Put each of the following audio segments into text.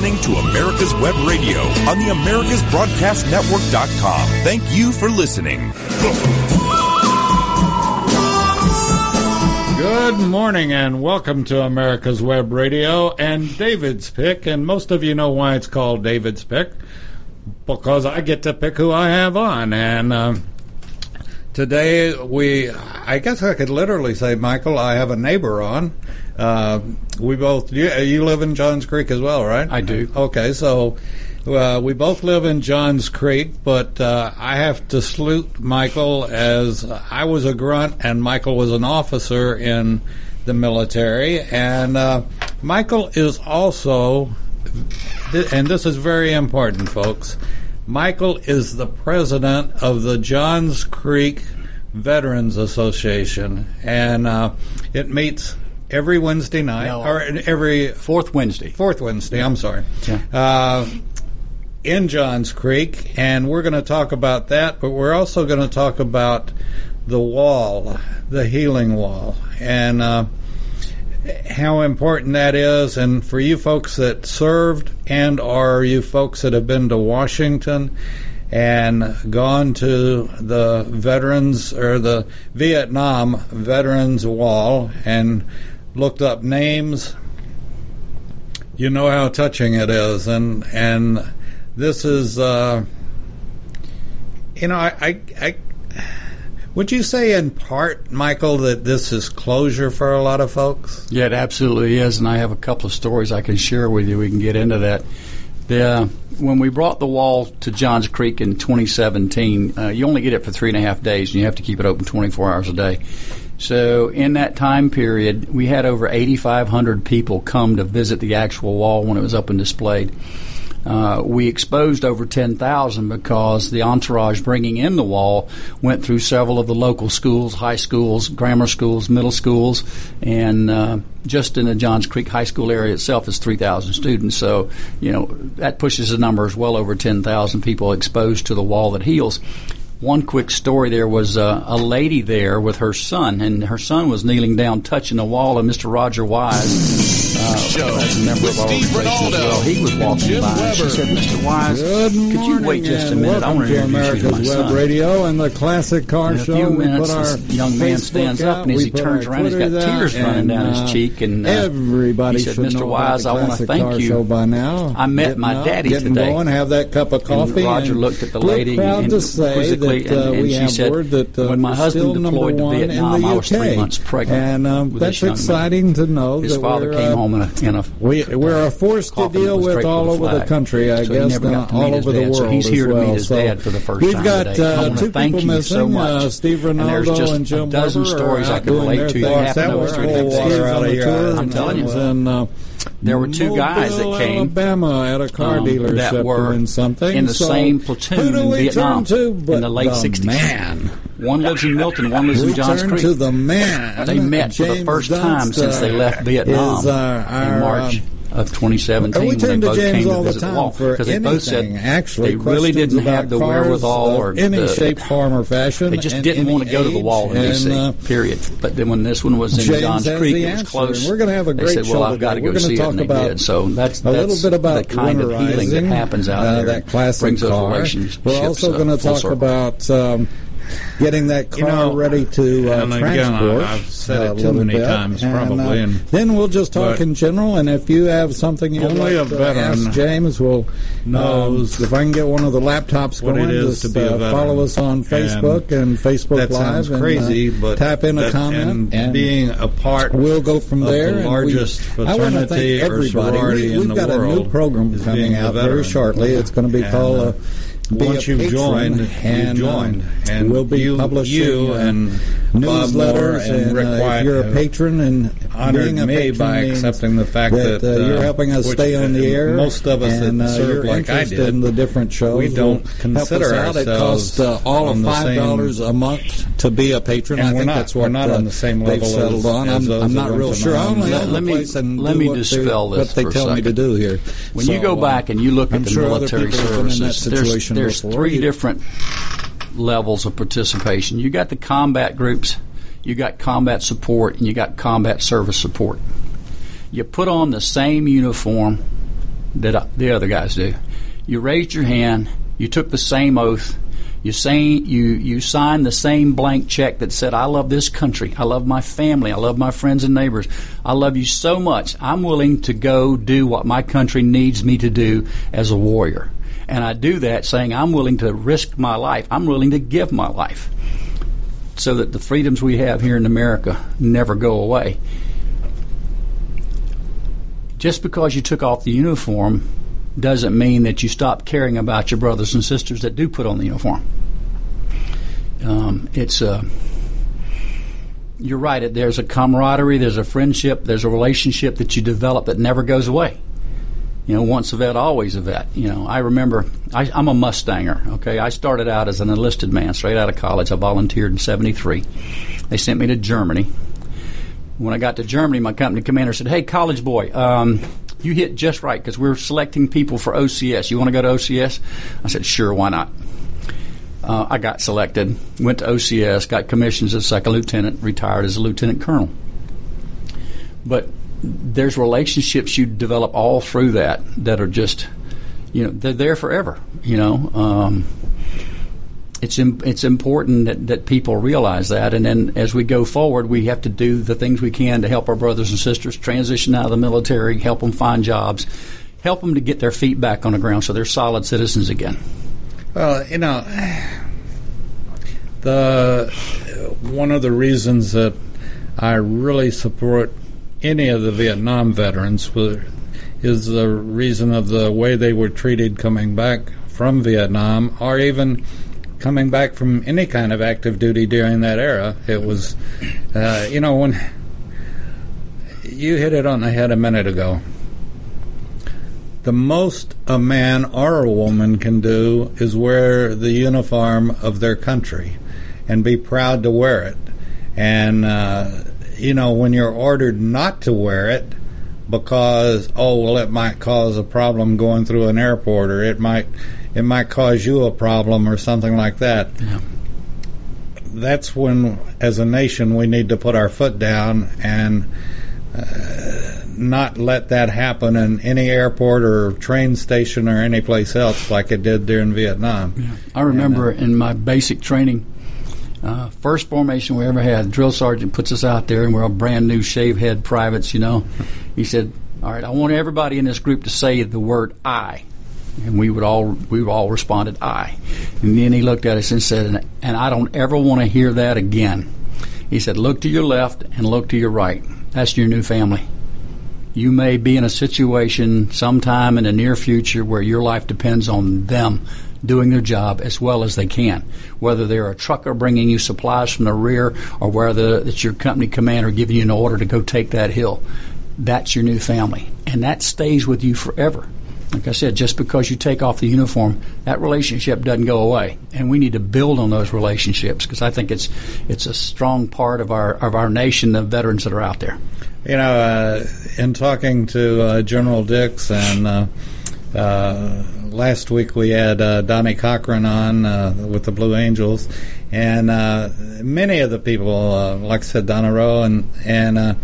listening to America's Web Radio on the AmericasBroadcastNetwork.com. Thank you for listening. Good morning and welcome to America's Web Radio and David's Pick. And most of you know why it's called David's Pick because I get to pick who I have on. And uh, today we, I guess I could literally say, Michael, I have a neighbor on. Uh, we both, you, you live in Johns Creek as well, right? I do. Okay, so uh, we both live in Johns Creek, but uh, I have to salute Michael as I was a grunt and Michael was an officer in the military. And uh, Michael is also, and this is very important, folks. Michael is the president of the Johns Creek Veterans Association, and uh, it meets every Wednesday night, No. or every Fourth Wednesday. fourth Wednesday. I'm sorry. Yeah. Uh, in Johns Creek, and we're going to talk about that, but we're also going to talk about the wall, the healing wall, and uh, how important that is. And for you folks that served, and are you folks that have been to Washington and gone to the veterans or the Vietnam Veterans Wall and looked up names you know how touching it is, and and this is, uh, you know, I, I, I would you say in part, Michael, that this is closure for a lot of folks? Yeah, it absolutely is, and I have a couple of stories I can share with you. We can get into that. The, uh, when we brought the wall to Johns Creek in 2017, uh, you only get it for three and a half days, and you have to keep it open 24 hours a day. So in that time period, we had over 8,500 people come to visit the actual wall when it was up and displayed. Uh, we exposed over 10,000 because the entourage bringing in the wall went through several of the local schools, high schools, grammar schools, middle schools, and uh, just in the Johns Creek High School area itself is 3,000 students. So, you know, that pushes the numbers well over 10,000 people exposed to the wall that heals. One quick story there was uh, a lady there with her son, and her son was kneeling down touching the wall, of Mr. Roger Wise, uh, as a member of our Steve organization as Ronaldo, well, he was walking Jim by, and she said, Mr. Wise, Good morning, could you wait just a minute? I want to to introduce you to my America's Web son. Radio and the Classic Car In a Show. few we minutes, put our this young man Facebook stands up, and as he turns around, he's got Twitter tears out, running down his uh, cheek, and, uh, everybody he said, should "Mr. know Wise, I wanna Classic thank Car you. Show by now. I met Getting my up, daddy getting today." Going, have that cup of coffee. Roger looked at the lady and quizzically, uh, and- and we she have said, that uh, "When my husband deployed to Vietnam, I was three months pregnant and um, that's this young man. exciting to know His that father we're, came uh, home in a, in a we, we're forced to deal with all over the flag. country, I So guess, never got to all over the world. So he's as here to meet his dad for the first we've time got today. I uh, wanna two thank people you missing. so much. Uh, Steve And there's Ronaldo just and a dozen Weber stories I out can relate to that thing. happened That over was three cold days. water out of here. I'm I'm telling you. And, uh, There were two guys that Mobile, came, Alabama at a car um, dealership that were doing something in the So same platoon in Vietnam in the late the 60s. Man, One lives in Milton, one lives we in Johns turn Creek. to the man. They met for the James first time since they left Vietnam uh, our, in March um, of 2017 we when they to both James came to the visit time the wall because they both said actually, they really didn't have the wherewithal or any the, shape, form, or fashion. They just didn't want to go to the wall in and, D.C. uh, period. But then when this one was in James Johns Creek, the it was close. we're gonna have a they great said, show "Well, I've got to go see it," talk and they about did. So that's a little bit about the kind of healing that happens out uh, there. That classic brings those car. relationships. We're also going to talk about um, getting that car You know, ready to uh, and again, I- transport. I've said uh, it too many bit. times, And, probably, uh, and- then we'll just talk in general, and if you have something you'd Only like a veteran ask James, we'll knows um, if I can get one of the laptops going. just to be uh, follow us on Facebook and, Facebook that Live. sounds and, crazy, uh, but tap in a comment and, being a part We'll go from of there. the and largest we, I want to fraternity or sorority we, in we've got a new program coming out very shortly. It's going to be called. Uh, Uh, be once a you've patron, joined, you've and, uh, joined, and we'll be you- publishing you uh, and Bob newsletters. and Rick uh, if you're a patron and honored a me by accepting the fact that, uh, you're uh, helping us stay on the uh, air. most of us that and, uh, serve you're like I interested did, in the different shows. we don't consider help us out. It ourselves costs uh, all of five dollars a month to be a patron. And I we're think not- that's we're what not uh, on the same they've level settled as- on. as I'm, I'm not real sure. I only Let- own let the me- place and let me dispel this what they for a tell me to do here. When you go uh, back and you look at the military people in that services, there's, situation there's before. three different levels of participation. You got the combat groups, you got combat support, and you got combat service support. You put on the same uniform that uh, the other guys do. You raised your hand. You took the same oath. You saying you you signed the same blank check that said, "I love this country. I love my family. I love my friends and neighbors. I love you so much. I'm willing to go do what my country needs me to do as a warrior." And I do that saying, "I'm willing to risk my life. I'm willing to give my life." So that the freedoms we have here in America never go away. Just because you took off the uniform doesn't mean that you stop caring about your brothers and sisters that do put on the uniform. Um, it's a. Uh, you're right. There's a camaraderie, there's a friendship, there's a relationship that you develop that never goes away. You know, once a vet, always a vet. You know, I remember I, I'm a Mustanger. Okay, I started out as an enlisted man straight out of college. I volunteered in '73. They sent me to Germany. When I got to Germany, my company commander said, "Hey, college boy, um, you hit just right because we're selecting people for OCS. You want to go to OCS? I said, sure, why not? Uh, I got selected, went to OCS, got commissions as second lieutenant, retired as a lieutenant colonel. But there's relationships you develop all through that that are just, you know, they're there forever. You know, um, it's Im- it's important that, that people realize that, and then as we go forward, we have to do the things we can to help our brothers and sisters transition out of the military, help them find jobs, help them to get their feet back on the ground so they're solid citizens again. Well, you know, the one of the reasons that I really support any of the Vietnam veterans is the reason of the way they were treated coming back from Vietnam, or even coming back from any kind of active duty during that era. It was, uh, you know, when you hit it on the head a minute ago. The most a man or a woman can do is wear the uniform of their country and be proud to wear it. And, uh, you know, when you're ordered not to wear it because, oh, well, it might cause a problem going through an airport or it might it might cause you a problem or something like that. Yeah. That's when, as a nation, we need to put our foot down and uh, not let that happen in any airport or train station or any place else like it did during Vietnam. Yeah. I remember and, uh, in my basic training, uh, first formation we ever had, drill sergeant puts us out there, and we're all brand new shave head privates. You know, he said, "All right, I want everybody in this group to say the word I." And we would all we all responded aye. And then he looked at us and said, and I don't ever want to hear that again. He said, look to your left and look to your right. That's your new family. You may be in a situation sometime in the near future where your life depends on them doing their job as well as they can. Whether they're a trucker bringing you supplies from the rear or whether it's your company commander giving you an order to go take that hill. That's your new family. And that stays with you forever like I said, just because you take off the uniform, that relationship doesn't go away, and we need to build on those relationships because I think it's it's a strong part of our of our nation, the veterans that are out there. You know, uh, in talking to uh, General Dix and. Uh, uh last week we had uh, Donnie Cochran on uh, with the Blue Angels, and many of the people, like I said, Donna Rowe, and and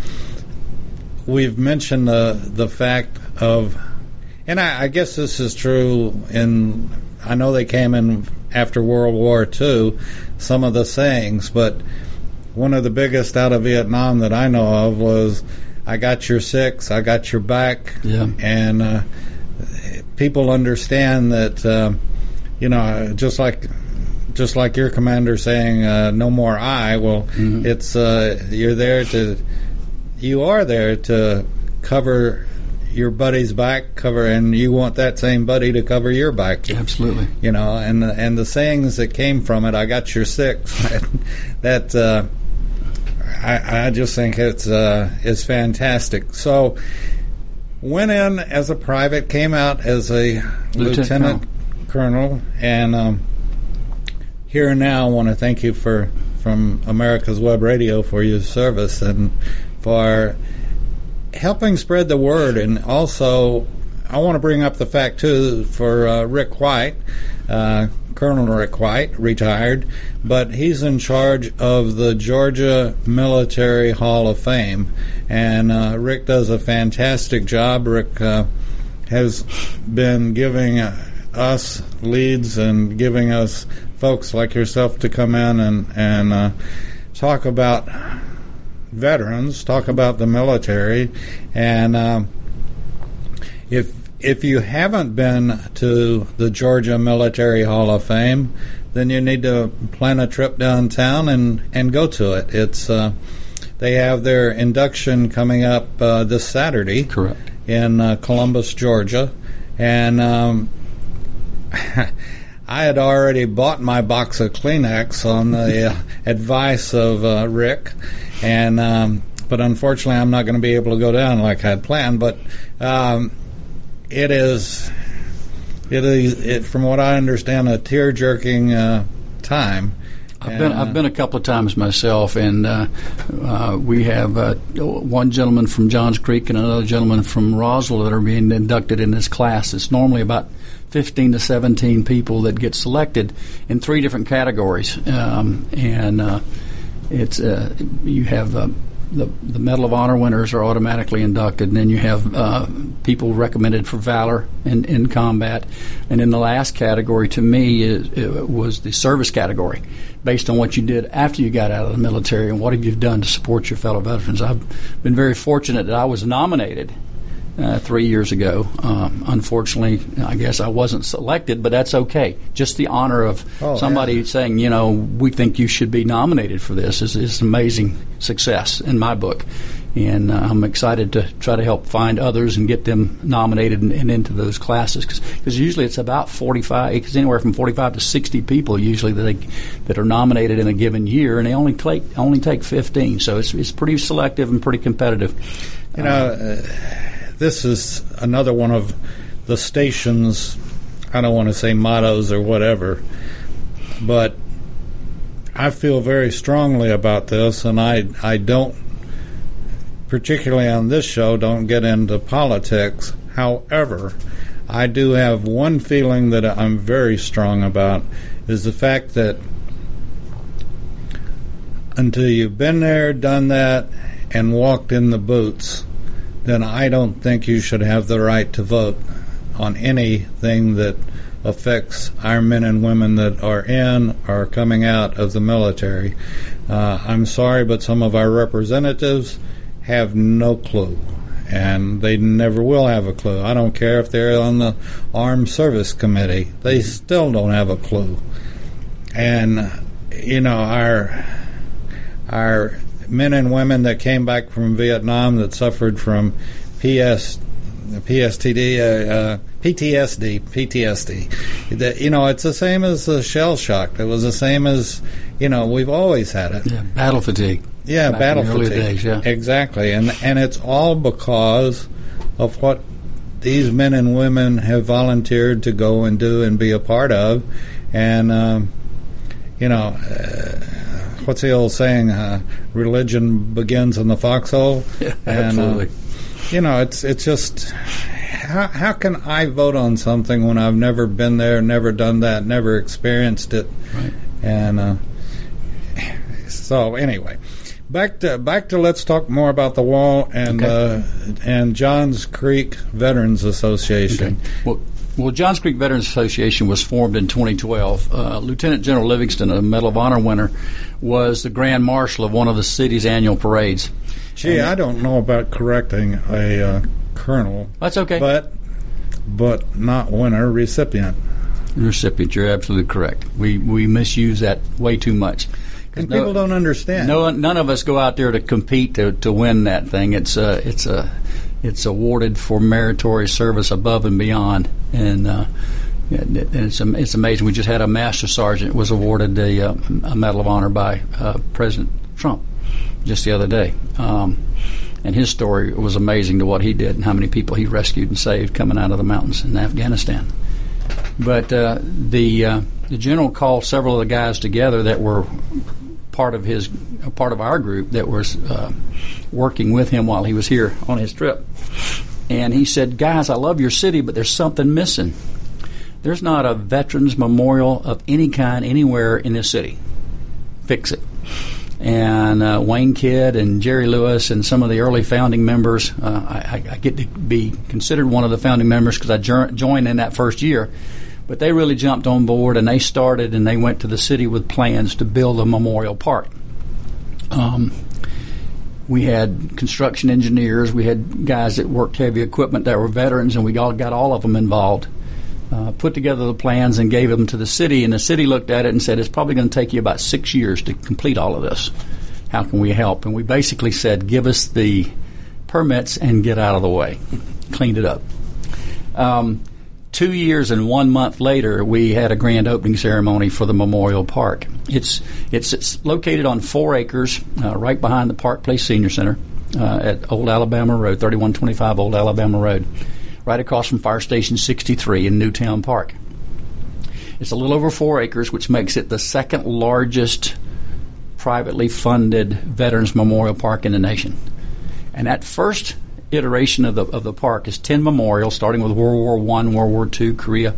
we've mentioned the the fact of and I, I guess this is true in. I know they came in after World War II, some of the sayings, but one of the biggest out of Vietnam that I know of was, "I got your six, I got your back," yeah. and uh, people understand that. Uh, you know, just like just like your commander saying, uh, "No more I." Well, mm-hmm. it's uh, you're there to, you are there to cover your buddy's back cover, and you want that same buddy to cover your back. Absolutely. You know, and the, and the sayings that came from it, I got your six. that uh, I, I just think it's uh, it's fantastic. So went in as a private, came out as a lieutenant, lieutenant colonel, and um, here and now I want to thank you for from America's Web Radio for your service and for helping spread the word, and also I want to bring up the fact too for uh, Rick White, uh, Colonel Rick White, retired, but he's in charge of the Georgia Military Hall of Fame, and uh, Rick does a fantastic job. Rick uh, has been giving us leads and giving us folks like yourself to come in and and uh, talk about veterans, talk about the military, and um, if if you haven't been to the Georgia Military Hall of Fame, then you need to plan a trip downtown and and go to it. It's uh, they have their induction coming up uh, this Saturday, correct, in uh, Columbus, Georgia, and. Um, I had already bought my box of Kleenex on the uh, advice of uh, Rick, and um, but unfortunately, I'm not going to be able to go down like I had planned. But um, it is, it is, it, from what I understand, a tear jerking uh, time. I've been I've been a couple of times myself, and uh, uh, we have uh, one gentleman from Johns Creek and another gentleman from Roswell that are being inducted in this class. It's normally about 15 to 17 people that get selected in three different categories, um, and uh, it's uh, you have uh, the, the Medal of Honor winners are automatically inducted, and then you have uh, people recommended for valor in, in combat. And in the last category, to me, it was the service category, based on what you did after you got out of the military and what have you done to support your fellow veterans. I've been very fortunate that I was nominated uh, three years ago. Um, unfortunately, I guess I wasn't selected, but that's okay. Just the honor of oh, somebody yeah. saying, you know, we think you should be nominated for this is, is an amazing success in my book. And uh, I'm excited to try to help find others and get them nominated and, and into those classes because usually it's about 45, it's anywhere from 45 to 60 people usually that they, that are nominated in a given year, and they only take only take 15. So it's it's pretty selective and pretty competitive. You know. Uh, this is another one of the station's, I don't want to say mottos or whatever, but I feel very strongly about this, and I, I don't, particularly on this show, don't get into politics. However, I do have one feeling that I'm very strong about is the fact that until you've been there, done that, and walked in the boots, then I don't think you should have the right to vote on anything that affects our men and women that are in or coming out of the military. Uh, I'm sorry, but some of our representatives have no clue, and they never will have a clue. I don't care if they're on the Armed Service Committee; they still don't have a clue. And you know, our our men and women that came back from Vietnam that suffered from PS, PSTD, uh, uh, PTSD, PTSD. That you know, it's the same as the shell shock. It was the same as you know we've always had it. Yeah, battle fatigue. Yeah, battle fatigue. Days, yeah. Exactly, and and it's all because of what these men and women have volunteered to go and do and be a part of, and um, you know. Uh, what's the old saying? Uh, religion begins in the foxhole. Yeah, and, uh, absolutely. Uh, you know, it's it's just how how can I vote on something when I've never been there, never done that, never experienced it, right. and uh, so anyway. Back to back to let's talk more about the wall and okay. uh, and Johns Creek Veterans Association. Okay. Well, well, Johns Creek Veterans Association was formed in 2012. Uh, Lieutenant General Livingston, a Medal of Honor winner, was the Grand Marshal of one of the city's annual parades. Gee, and I don't know about correcting a uh, colonel. That's okay. But but not winner, recipient. Recipient, you're absolutely correct. We we misuse that way too much. And no, people don't understand. No, none of us go out there to compete to, to win that thing. It's a it's a it's awarded for meritorious service above and beyond, and, uh, it's it's amazing. We just had a master sergeant was awarded a, uh, a Medal of Honor by uh, President Trump just the other day. Um, and his story was amazing to what he did and how many people he rescued and saved coming out of the mountains in Afghanistan. But uh, the uh, the general called several of the guys together that were part of his part of our group that was uh, working with him while he was here on his trip. And he said, "Guys, I love your city, but there's something missing. There's not a veterans memorial of any kind anywhere in this city. Fix it." and uh, Wayne Kidd and Jerry Lewis and some of the early founding members. Uh, I, I, get to be considered one of the founding members because I joined in that first year. But they really jumped on board and they started and they went to the city with plans to build a memorial park. Um, we had construction engineers, we had guys that worked heavy equipment that were veterans, and we all got all of them involved. Uh, put together the plans and gave them to the city, and the city looked at it and said, It's probably going to take you about six years to complete all of this. How can we help? And we basically said, Give us the permits and get out of the way. Cleaned it up. Um, two years and one month later, we had a grand opening ceremony for the Memorial Park. It's it's, it's located on four acres, uh, right behind the Park Place Senior Center uh, at Old Alabama Road, 3125 Old Alabama Road, right across from Fire Station 63 in Newtown Park. It's a little over four acres, which makes it the second largest privately funded Veterans Memorial Park in the nation. And at first iteration of the of the park is ten memorials, starting with World War One, World War Two, Korea,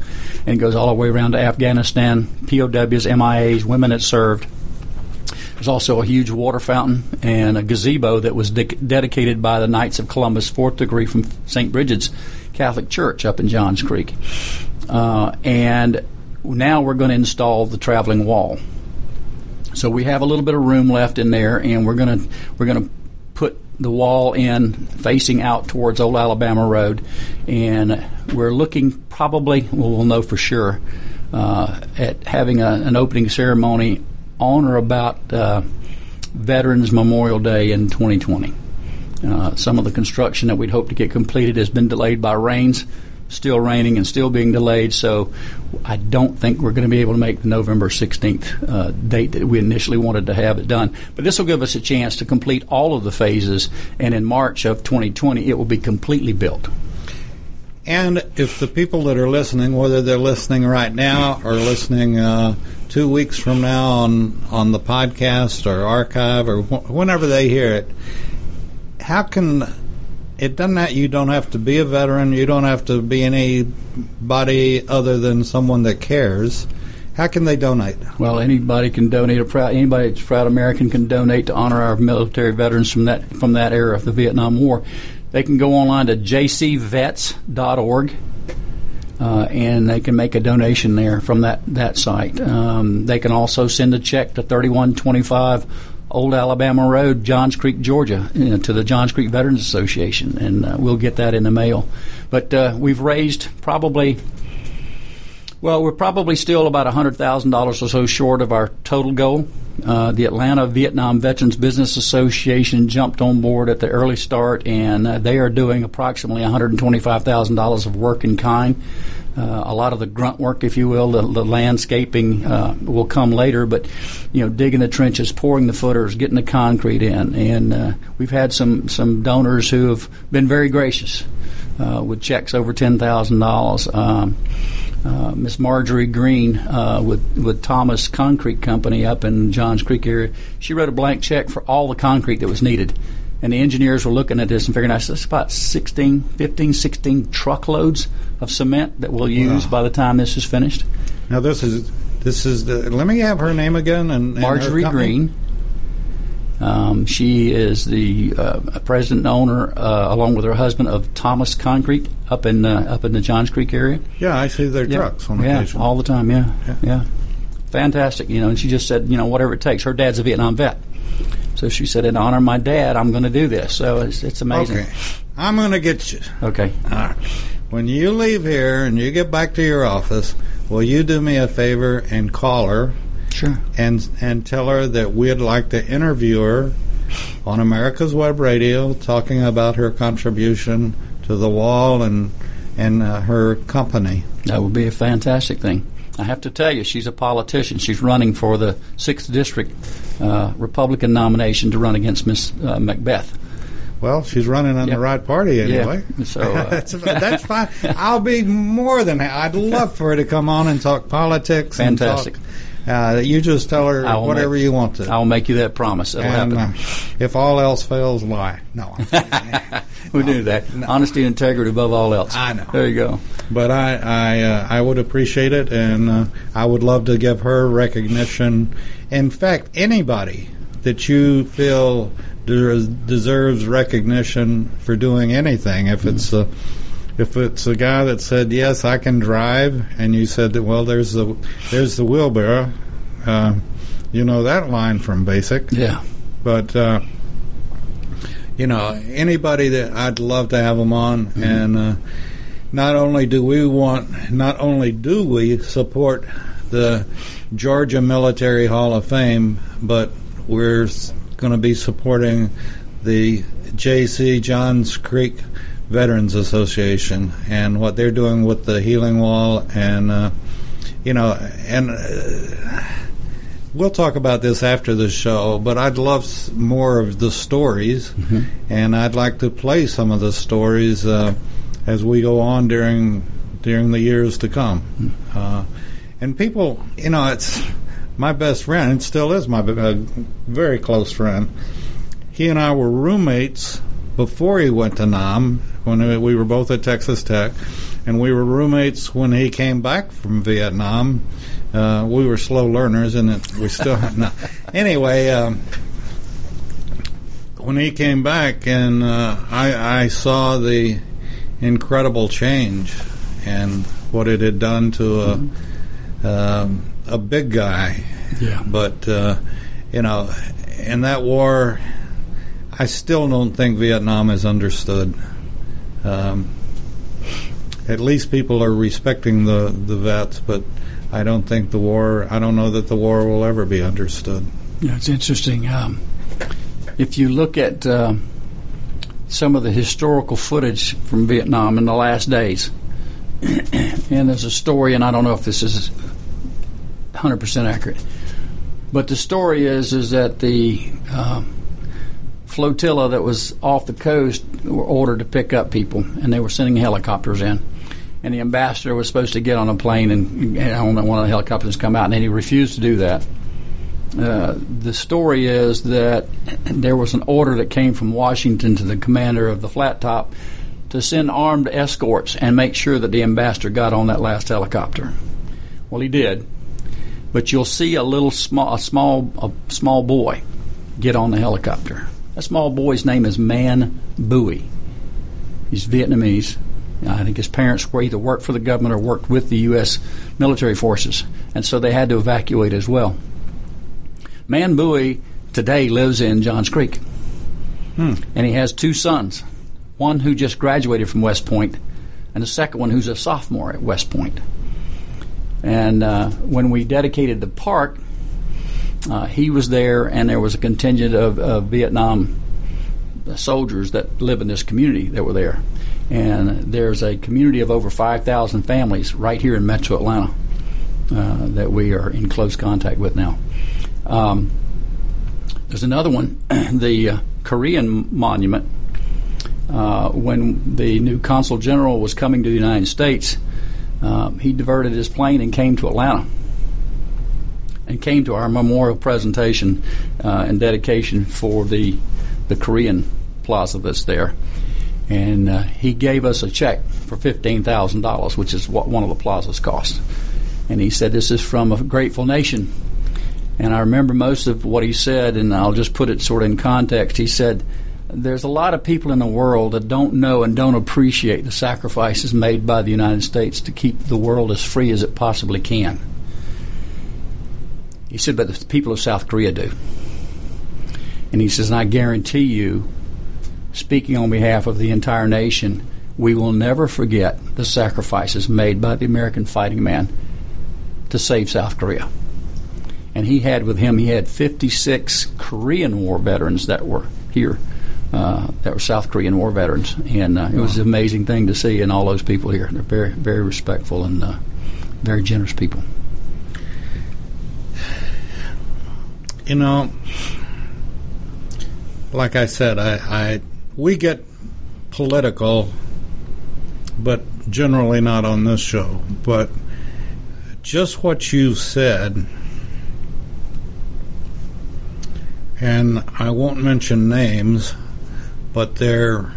and it goes all the way around to Afghanistan, POWs, MIAs, women that served. There's also a huge water fountain and a gazebo that was de- dedicated by the Knights of Columbus, fourth degree from St. Bridget's Catholic Church up in Johns Creek. Uh, and now we're going to install the traveling wall. So we have a little bit of room left in there, and we're going to we're going to the wall in facing out towards Old Alabama Road, and we're looking probably, well, we'll know for sure, uh, at having a, an opening ceremony on or about uh, Veterans Memorial Day in 2020. Uh, some of the construction that we'd hoped to get completed has been delayed by rains still raining and still being delayed. So I don't think we're going to be able to make the November 16th uh, date that we initially wanted to have it done. But this will give us a chance to complete all of the phases, and in March of 2020, it will be completely built. And if the people that are listening, whether they're listening right now or listening uh, two weeks from now on on the podcast or archive or wh- whenever they hear it, how can it doesn't that you don't have to be a veteran, you don't have to be anybody other than someone that cares. How can they donate? Well, anybody can donate. A proud anybody that's proud American can donate to honor our military veterans from that from that era of the Vietnam War. They can go online to jcvets.org. Uh, and they can make a donation there from that that site. Um, they can also send a check to thirty one twenty five Old Alabama Road, Johns Creek, Georgia, you know, to the Johns Creek Veterans Association, and uh, we'll get that in the mail. But uh, we've raised probably, well, we're probably still about $100,000 or so short of our total goal. Uh, the Atlanta Vietnam Veterans Business Association jumped on board at the early start, and uh, they are doing approximately $125,000 of work in kind. Uh, a lot of the grunt work, if you will, the, the landscaping uh, will come later, but you know, digging the trenches, pouring the footers, getting the concrete in, and uh, we've had some some donors who have been very gracious uh, with checks over ten thousand dollars. Um, uh, Miss Marjorie Greene uh, with with Thomas Concrete Company up in Johns Creek area. She wrote a blank check for all the concrete that was needed. And the engineers were looking at this and figuring out it's about 16, 15, 16 truckloads of cement that we'll use wow. by the time this is finished. Now this is this is the. Let me have her name again. And, and Marjorie Greene. Um, she is the uh, president and owner, uh, along with her husband, of Thomas Concrete up in uh, up in the Johns Creek area. Yeah, I see their yeah. trucks on yeah, occasion. all the time. Yeah. yeah, yeah, fantastic. You know, and she just said, you know, whatever it takes. Her dad's a Vietnam vet. So she said, in honor of my dad, I'm going to do this. So it's, it's amazing. Okay. I'm going to get you. Okay. All right. When you leave here and you get back to your office, will you do me a favor and call her? Sure. And and tell her that we'd like to interview her on America's Web Radio, talking about her contribution to the wall and and uh, her company. That would be a fantastic thing. I have to tell you, she's a politician. She's running for the sixth district uh, Republican nomination to run against Miss uh, McBath. Well, she's running on yep. the right party anyway. Yeah. So uh, that's, that's fine. I'll be more than. I'd love for her to come on and talk politics. Fantastic. Talk, uh, you just tell her whatever make, you want to. I'll make you that promise. It'll and, happen. Uh, if all else fails, lie. No, we no, do that. No. Honesty and integrity above all else. I know. There you go. But I, I, uh, I would appreciate it, and uh, I would love to give her recognition. In fact, anybody that you feel des- deserves recognition for doing anything. If it's a if it's a guy that said yes, I can drive, and you said that well, there's the there's the wheelbarrow. Uh, you know that line from Basic, Yeah. but uh, you know anybody that I'd love to have them on, and uh, not only do we want, not only do we support the Georgia Military Hall of Fame, but we're going to be supporting the J.C. Johns Creek Veterans Association and what they're doing with the Healing Wall, and uh, you know, and. Uh, We'll talk about this after the show, but I'd love more of the stories, and I'd like to play some of the stories uh, as we go on during during the years to come. Uh, and people, you know, it's my best friend. It still is my uh, very close friend. He and I were roommates before he went to Nam when we were both at Texas Tech, and we were roommates when he came back from Vietnam. Uh, we were slow learners, and it, we still no. anyway. Um, when he came back, and uh, I, I saw the incredible change and what it had done to a um, a big guy. Yeah. But uh, you know, in that war, I still don't think Vietnam is understood. Um, at least people are respecting the the vets, but I don't think the war. I don't know that the war will ever be understood. Yeah, it's interesting. Um, if you look at uh, some of the historical footage from Vietnam in the last days, and there's a story, and I don't know if this is 100% accurate, but the story is is that the um, flotilla that was off the coast were ordered to pick up people, and they were sending helicopters in. And the ambassador was supposed to get on a plane and, and on one of the helicopters come out, and he refused to do that. Uh, the story is that there was an order that came from Washington to the commander of the flat top to send armed escorts and make sure that the ambassador got on that last helicopter. Well, he did, but you'll see a little small, a small, a small boy get on the helicopter. That small boy's name is Man Bui. He's Vietnamese. I think his parents were either worked for the government or worked with the U.S. military forces, and so they had to evacuate as well. Man Bui today lives in Johns Creek, and he has two sons. One who just graduated from West Point, and the second one who's a sophomore at West Point. And uh, when we dedicated the park, uh, he was there, and there was a contingent of, of Vietnam soldiers that live in this community that were there. And there's a community of over 5,000 families right here in metro Atlanta uh, that we are in close contact with now. Um, there's another one, the uh, Korean monument. Uh, when the new consul general was coming to the United States, uh, he diverted his plane and came to Atlanta and came to our memorial presentation uh, and dedication for the the Korean plaza that's there. And uh, he gave us a check for fifteen thousand dollars, which is what one of the plazas cost. And he said, "This is from a grateful nation." And I remember most of what he said, and I'll just put it sort of in context. He said, There's a lot of people in the world that don't know and don't appreciate the sacrifices made by the United States to keep the world as free as it possibly can. He said, But the people of South Korea do. And he says, And I guarantee you, speaking on behalf of the entire nation, we will never forget the sacrifices made by the American fighting man to save South Korea and he had with him he had 56 Korean War veterans that were here, uh, that were South Korean War veterans, and uh, it was an amazing thing to see. And all those people here, they're very very respectful and uh, very generous people. You know, like I said, I, I we get political, but generally not on this show. But just what you said, and I won't mention names, but they're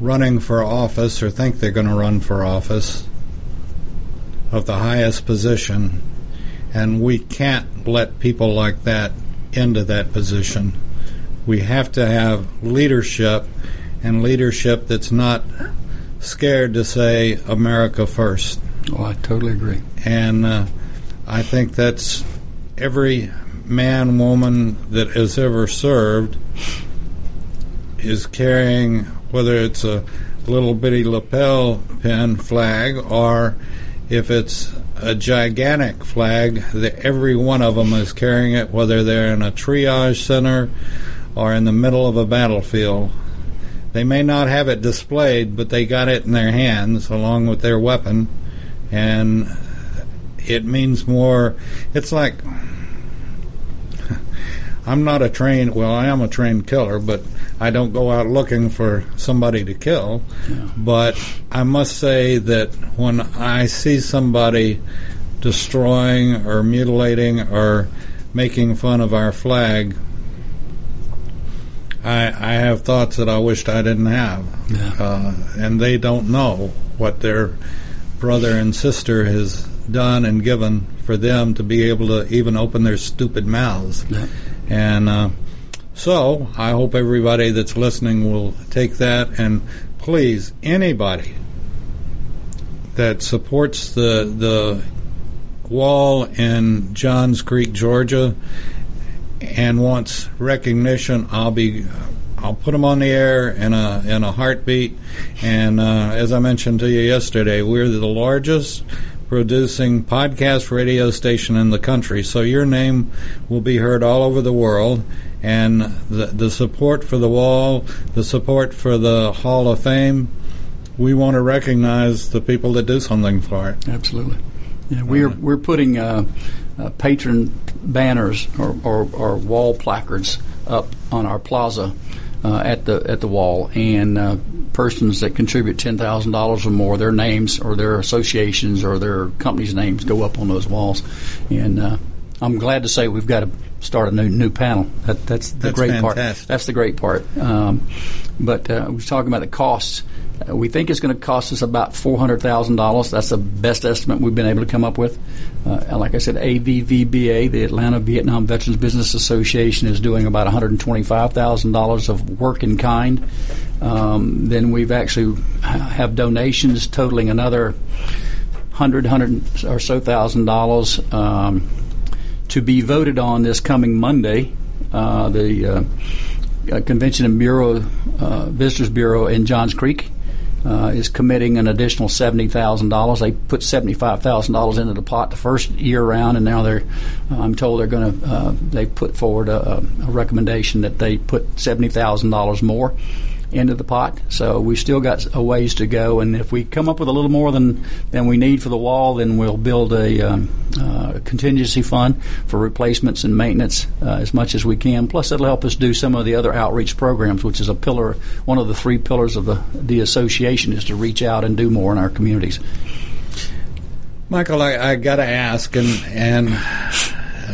running for office or think they're going to run for office of the highest position, and we can't let people like that into that position. We have to have leadership, and leadership that's not scared to say America first. Oh, I totally agree. And uh, I think that's every man, woman that has ever served is carrying, whether it's a little bitty lapel pin flag or if it's a gigantic flag, that every one of them is carrying it, whether they're in a triage center or in the middle of a battlefield. They may not have it displayed, but they got it in their hands along with their weapon, and it means more. It's like I'm not a trained. Well, I am a trained killer, but I don't go out looking for somebody to kill. Yeah. But I must say that when I see somebody destroying or mutilating or making fun of our flag, I, I have thoughts that I wished I didn't have. Yeah. Uh, and they don't know what their brother and sister has done and given for them to be able to even open their stupid mouths. Yeah. And uh, so I hope everybody that's listening will take that and please, anybody that supports the the wall in Johns Creek, Georgia, and wants recognition, I'll be I'll put them on the air in a in a heartbeat. And uh, as I mentioned to you yesterday, we're the largest producing podcast radio station in the country. So your name will be heard all over the world. And the, the support for the wall, the support for the Hall of Fame, we want to recognize the people that do something for it. Absolutely. Yeah, we're we're putting uh, uh, patron banners or, or, or wall placards up on our plaza uh, at the at the wall, and uh, persons that contribute ten thousand dollars or more, their names or their associations or their companies' names go up on those walls, and uh, I'm glad to say we've got to start a new new panel. That, that's the That's great part. That's the great part. Um, but uh, we're talking about the costs. Uh, we think it's going to cost us about four hundred thousand dollars. That's the best estimate we've been able to come up with. Uh, like I said, AVVBA, the Atlanta Vietnam Veterans Business Association, is doing about one hundred twenty-five thousand dollars of work in kind. Um, then we've actually have donations totaling another hundred, hundred or so thousand dollars um, to be voted on this coming Monday. Uh, the uh, Convention and Bureau, uh, Visitors Bureau in Johns Creek uh, is committing an additional seventy thousand dollars. They put seventy five thousand dollars into the pot the first year round, and now they're. I'm told they're going to. They put forward a, a recommendation that they put seventy thousand dollars more into the pot. So we've still got a ways to go, and if we come up with a little more than than we need for the wall, then we'll build a um, uh, contingency fund for replacements and maintenance uh, as much as we can. Plus, it'll help us do some of the other outreach programs, which is a pillar, one of the three pillars of the the association, is to reach out and do more in our communities. Michael, I, I got to ask, and and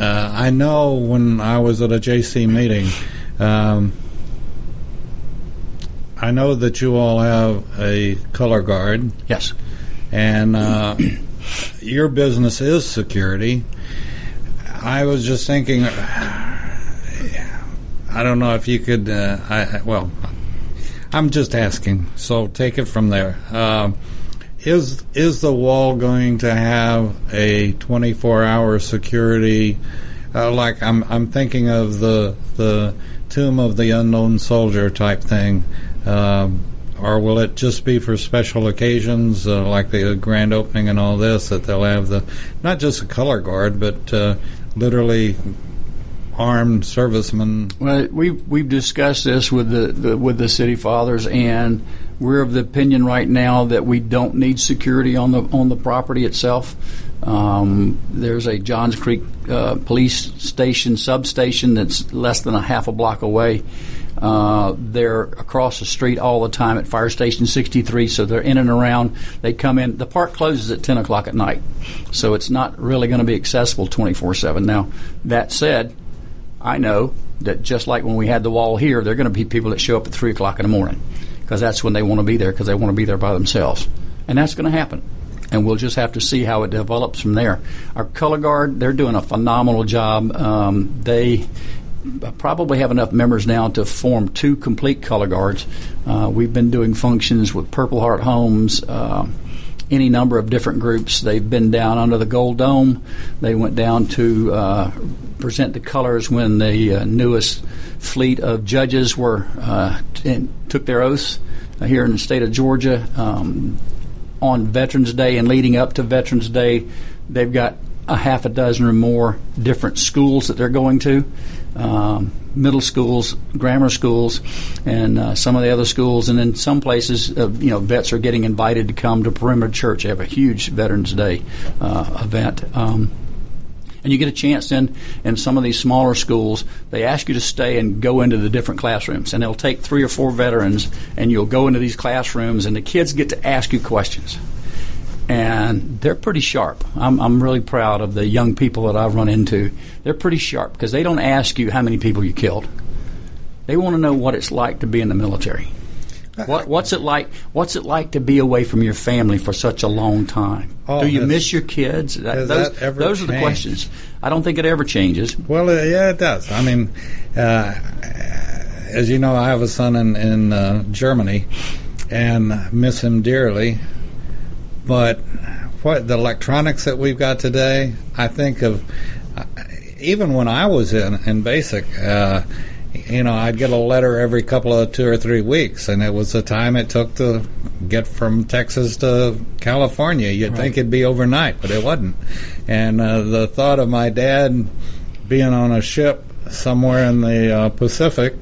uh, I know when I was at a JC meeting, um, I know that you all have a color guard, Yes. and uh, your business is security. I was just thinking, I don't know if you could. Uh, I well, I'm just asking, so take it from there. Um, is is the wall going to have a 24-hour security? Uh, like I'm I'm thinking of the the Tomb of the Unknown Soldier type thing, um, or will it just be for special occasions uh, like the grand opening and all this that they'll have the not just a color guard but uh, literally armed servicemen? Well, we've we've discussed this with the, the with the city fathers, and we're of the opinion right now that we don't need security on the on the property itself. Um, there's a Johns Creek uh, police station substation that's less than a half a block away. Uh, they're across the street all the time at Fire Station 63, so they're in and around. They come in. The park closes at 10 o'clock at night, so it's not really going to be accessible 24 7. Now, that said, I know that just like when we had the wall here, there are going to be people that show up at 3 o'clock in the morning because that's when they want to be there because they want to be there by themselves. And that's going to happen. And we'll just have to see how it develops from there. Our color guard, they're doing a phenomenal job. Um, they probably have enough members now to form two complete color guards. Uh, we've been doing functions with Purple Heart Homes. Uh, any number of different groups. They've been down under the Gold Dome. They went down to uh, present the colors when the uh, newest fleet of judges were uh, t- took their oaths here in the state of Georgia. Um, on Veterans Day and leading up to Veterans Day, they've got a half a dozen or more different schools that they're going to. Um, middle schools, grammar schools, and uh, some of the other schools, and in some places, uh, you know, vets are getting invited to come to Perimeter Church. They have a huge Veterans Day uh, event. Um, and you get a chance then in some of these smaller schools they ask you to stay and go into the different classrooms and they'll take three or four veterans and you'll go into these classrooms and the kids get to ask you questions and they're pretty sharp. I'm, I'm really proud of the young people that I've run into. They're pretty sharp because they don't ask you how many people you killed. They want to know what it's like to be in the military. What, what's it like? What's it like to be away from your family for such a long time? Oh, Do you miss your kids? has those that those are the questions. I don't think it ever changes. Well, uh, yeah, it does. I mean, uh, as you know, I have a son in in uh, Germany, and miss him dearly. But what the electronics that we've got today, I think of. uh, Even when I was in in basic, uh, you know, I'd get a letter every couple of two or three weeks, and it was the time it took to get from Texas to California. You'd think it'd be overnight, but it wasn't. And uh, the thought of my dad being on a ship somewhere in the uh, Pacific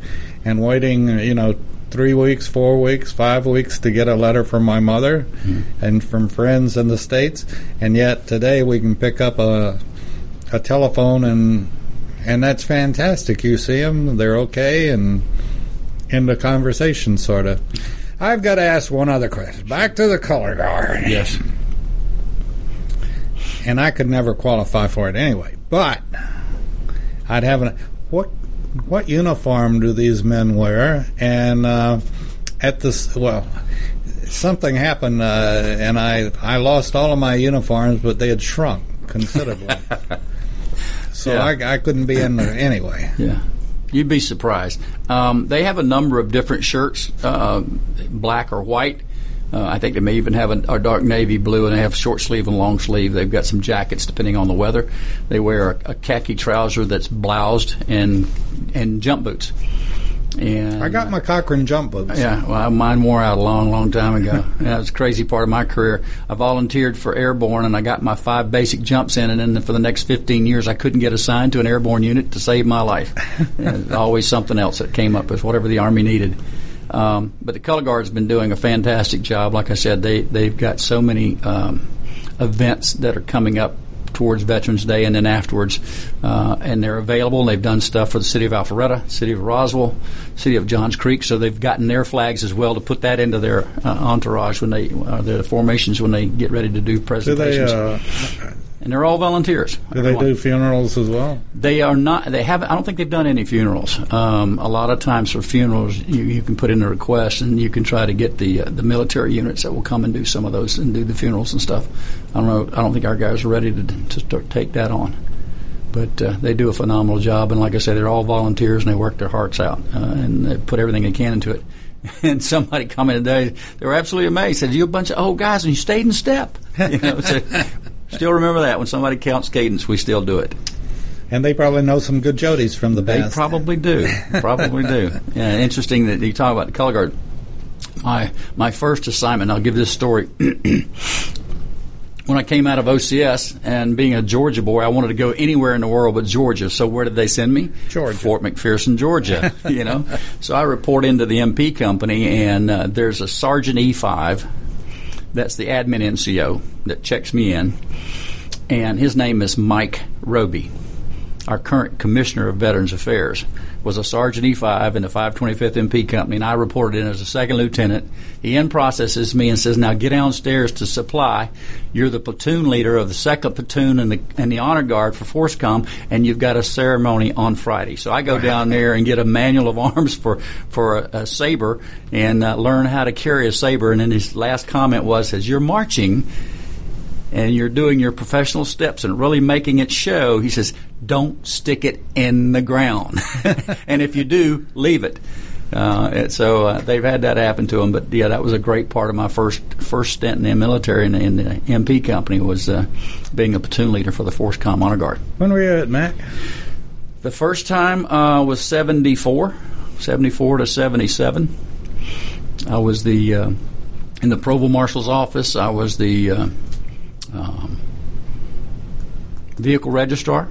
and waiting, you know, three weeks, four weeks, five weeks to get a letter from my mother mm-hmm. and from friends in the states, and yet today we can pick up a a telephone and and that's fantastic. You see them, they're okay, and in the conversation, sort of. I've got to ask one other question. Back to the color guard Yes. and I could never qualify for it anyway. But I'd have an what what uniform do these men wear? And uh, at this, well, something happened, uh, and I I lost all of my uniforms, but they had shrunk considerably. so Yeah. I, I couldn't be in there anyway. Yeah. You'd be surprised. Um, they have a number of different shirts, uh, black or white. Uh, I think they may even have a, a dark navy blue, and they have short sleeve and long sleeve. They've got some jackets depending on the weather. They wear a, a khaki trouser that's bloused and and jump boots. And I got my Corcoran jump boots. yeah, well, mine wore out a long, long time ago. that was a crazy part of my career. I volunteered for airborne, and I got my five basic jumps in, and then for the next 15 years, I couldn't get assigned to an airborne unit to save my life. Always something else that came up as whatever the Army needed. Um, but the color guard's been doing a fantastic job. Like I said, they they've got so many um, events that are coming up towards Veterans Day and then afterwards, uh, and they're available. And they've done stuff for the city of Alpharetta, city of Roswell, city of Johns Creek. So they've gotten their flags as well to put that into their uh, entourage when they uh, their formations when they get ready to do Do they presentations. uh, and they're all volunteers. do they do funerals as well? They are not. They haven't. I don't think they've done any funerals. Um, a lot of times for funerals, you, you can put in a request and you can try to get the uh, the military units that will come and do some of those and do the funerals and stuff. I don't know. I don't think our guys are ready to to start, take that on. But uh, they do a phenomenal job, and like I said, they're all volunteers and they work their hearts out uh, and they put everything they can into it. And somebody commented today, they were absolutely amazed. Said, "You a bunch of old guys and you stayed in step." You know, so still remember that when somebody counts cadence, we still do it. And they probably know some good Jodies from the base. They past. probably do. Probably do. Yeah, interesting that you talk about the color guard. My my first assignment. I'll give this story. when I came out of OCS and being a Georgia boy, I wanted to go anywhere in the world but Georgia. So where did they send me? Georgia. Fort McPherson, Georgia. you know. So I report into the MP company, and uh, there's a Sergeant E5. That's the admin NCO that checks me in, and his name is Mike Roby our current commissioner of Veterans Affairs, was a Sergeant E5 in the 525th MP Company, and I reported in as a second lieutenant. He in processes me and says, "Now get downstairs to supply. You're the platoon leader of the second platoon and the and the honor guard for FORSCOM, and you've got a ceremony on Friday." So I go down there and get a manual of arms for for a, a saber and uh, learn how to carry a saber. And then his last comment was, "As you're marching." And you're doing your professional steps and really making it show, he says, don't stick it in the ground. and if you do, leave it. Uh, and so uh, they've had that happen to them, but yeah, that was a great part of my first first stint in the military in, in the MP company was uh, being a platoon leader for the FORSCOM Honor Guard. When were you at Mac? The first time uh, was 74, 74 to 77. I was the uh, in the Provost Marshal's office. I was the uh, um, vehicle registrar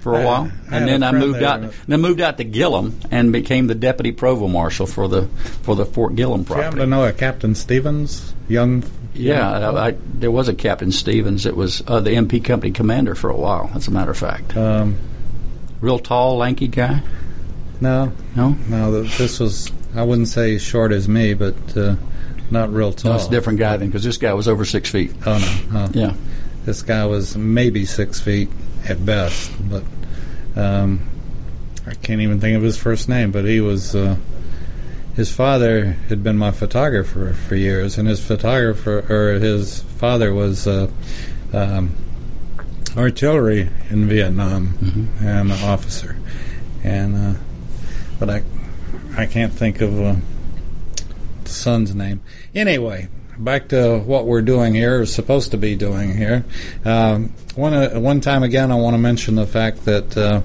for a I- while, I and then I moved out. that- Then moved out to Gillem and became the deputy provost marshal for the for the Fort Gillem Do you happen property. to know a Captain Stevens? Young. Yeah, I, I, there was a Captain Stevens. It was uh, the MP company commander for a while. As a matter of fact, Um, real tall, lanky guy. no, No, no. This was. I wouldn't say as short as me, but uh, not real tall. no, it's a different guy then because this guy was over six feet. Oh no. Yeah, This guy was maybe six feet at best, but um, I can't even think of his first name. But he was. Uh, his father had been my photographer for years, and his photographer or his father was uh, um, artillery in Vietnam and an officer. And uh, but I I can't think of uh, the son's name. Anyway, back to what we're doing here, or supposed to be doing here. Um, one uh, one time again, I want to mention the fact that. Uh,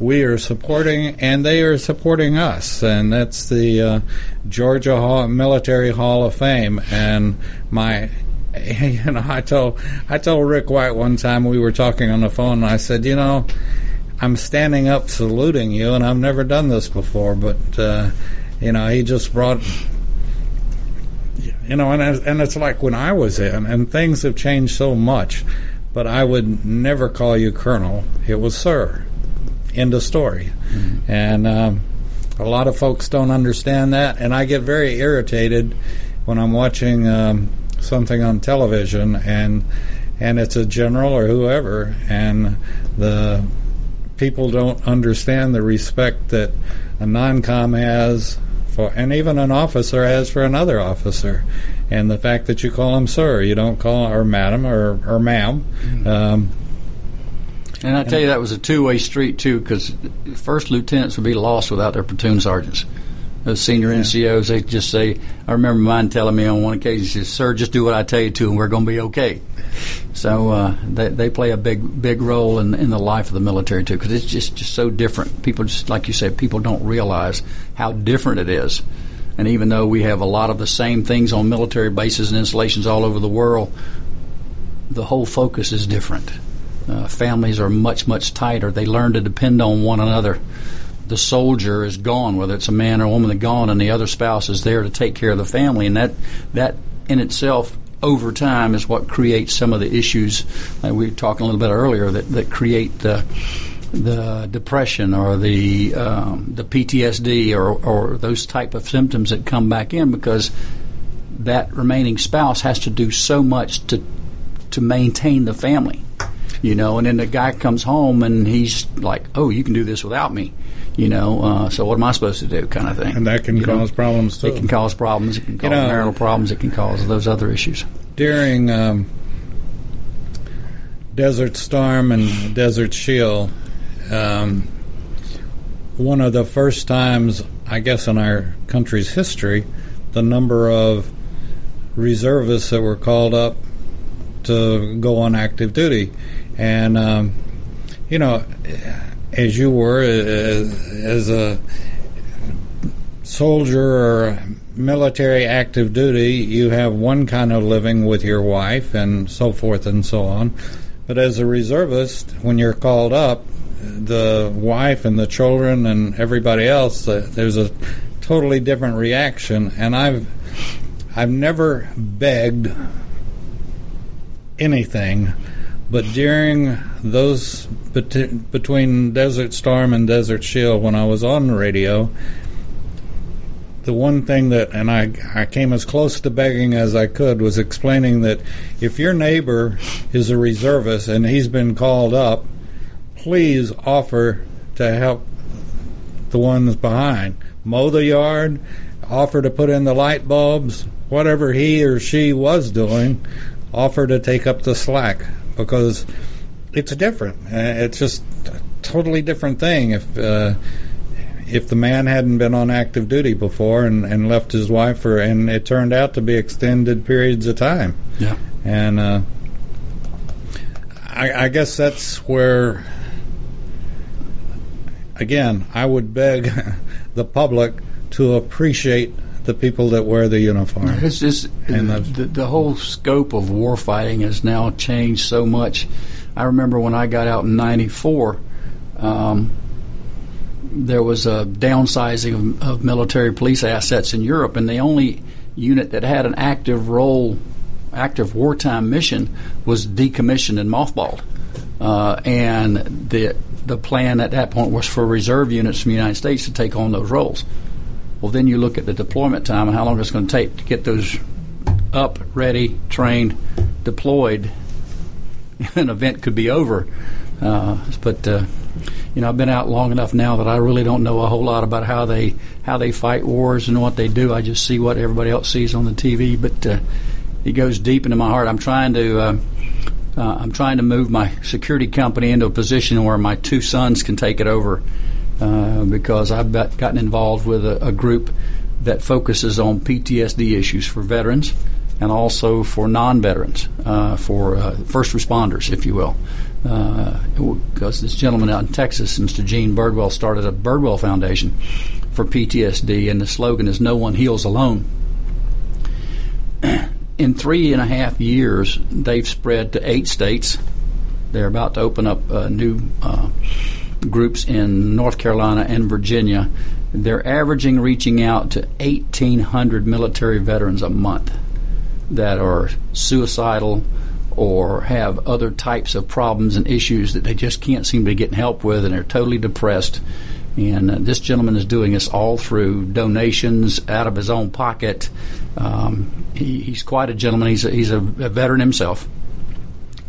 we are supporting, and they are supporting us, and that's the uh, Georgia Hall, Military Hall of Fame. And my, you know, I told I told Rick White one time we were talking on the phone, and I said, you know, I'm standing up saluting you, and I've never done this before, but uh, you know, he just brought. You know, and and it's like when I was in, and things have changed so much, but I would never call you Colonel. It was Sir. End of story. And um, a lot of folks don't understand that, and I get very irritated when I'm watching um, something on television and and it's a general or whoever, and the people don't understand the respect that a non-com has for, and even an officer has for another officer, and the fact that you call him sir, you don't call or madam or or ma'am. Um, and I tell you that was a two-way street too because first lieutenants would be lost without their platoon sergeants. Those senior NCOs, they just say. I remember mine telling me on one occasion, he says, "Sir, just do what I tell you to, and we're going to be okay." So uh, they they play a big big role in in the life of the military too, because it's just just so different. People just like you said, people don't realize how different it is. And even though we have a lot of the same things on military bases and installations all over the world, the whole focus is different. Uh, families are much much tighter. They learn to depend on one another. The soldier is gone, whether it's a man or a woman, gone, and the other spouse is there to take care of the family, and that that in itself over time is what creates some of the issues like we were talking a little bit earlier that, that create the the depression or the um, the PTSD or, or those type of symptoms that come back in because that remaining spouse has to do so much to to maintain the family, you know. And then the guy comes home and he's like, "Oh, you can do this without me," you know. Uh, so what am I supposed to do, kind of thing. and that can You know? cause problems too. It can cause problems. It can cause know- marital problems. It can cause those other issues. during um, Desert Storm and Desert Shield, um, one of the first times, I guess, in our country's history, the number of reservists that were called up to go on active duty. And, um, you know, as you were, as, a soldier or military active duty, you have one kind of living with your wife and so forth and so on. But as a reservist, when you're called up, the wife and the children and everybody else, uh, there's a totally different reaction. And I've I've never begged anything, but during those bet- between Desert Storm and Desert Shield, when I was on the radio, the one thing that, and I, I came as close to begging as I could, was explaining that if your neighbor is a reservist and he's been called up, please offer to help the ones behind. Mow the yard, offer to put in the light bulbs, whatever he or she was doing, offer to take up the slack because it's different. Uh, it's just a totally different thing if uh, if the man hadn't been on active duty before and, and left his wife for and it turned out to be extended periods of time. Yeah. And uh, I, I guess that's where again I would beg the public to appreciate the people that wear the uniform. It's just And the, the- the, whole scope of war fighting has now changed so much. I remember when I got out in '94, um, there was a downsizing of, of military police assets in Europe, and the only unit that had an active role, active wartime mission, was decommissioned and mothballed. Uh, and the the plan at that point was for reserve units from the United States to take on those roles. Well, then you look at the deployment time and how long it's going to take to get those up, ready, trained, deployed. An event could be over. Uh, but uh, you know, I've been out long enough now that I really don't know a whole lot about how they how they fight wars and what they do. I just see what everybody else sees on the TV. But uh, it goes deep into my heart. I'm trying to. Uh, uh, I'm trying to move my security company into a position where my two sons can take it over uh, because I've got, gotten involved with a, a group that focuses on PTSD issues for veterans and also for non-veterans, uh, for uh, first responders, if you will. Because this gentleman out in Texas, Mr. Gene Birdwell, started a Birdwell Foundation for PTSD, and the slogan is "No one heals alone." in three and a half years, they've spread to eight states. They're about to open up a new uh, groups in North Carolina and Virginia. They're averaging reaching out to 1,800 military veterans a month that are suicidal or have other types of problems and issues that they just can't seem to get help with, and they're totally depressed. And uh, this gentleman is doing this all through donations out of his own pocket. Um, he, he's quite a gentleman. He's a, he's a, a veteran himself.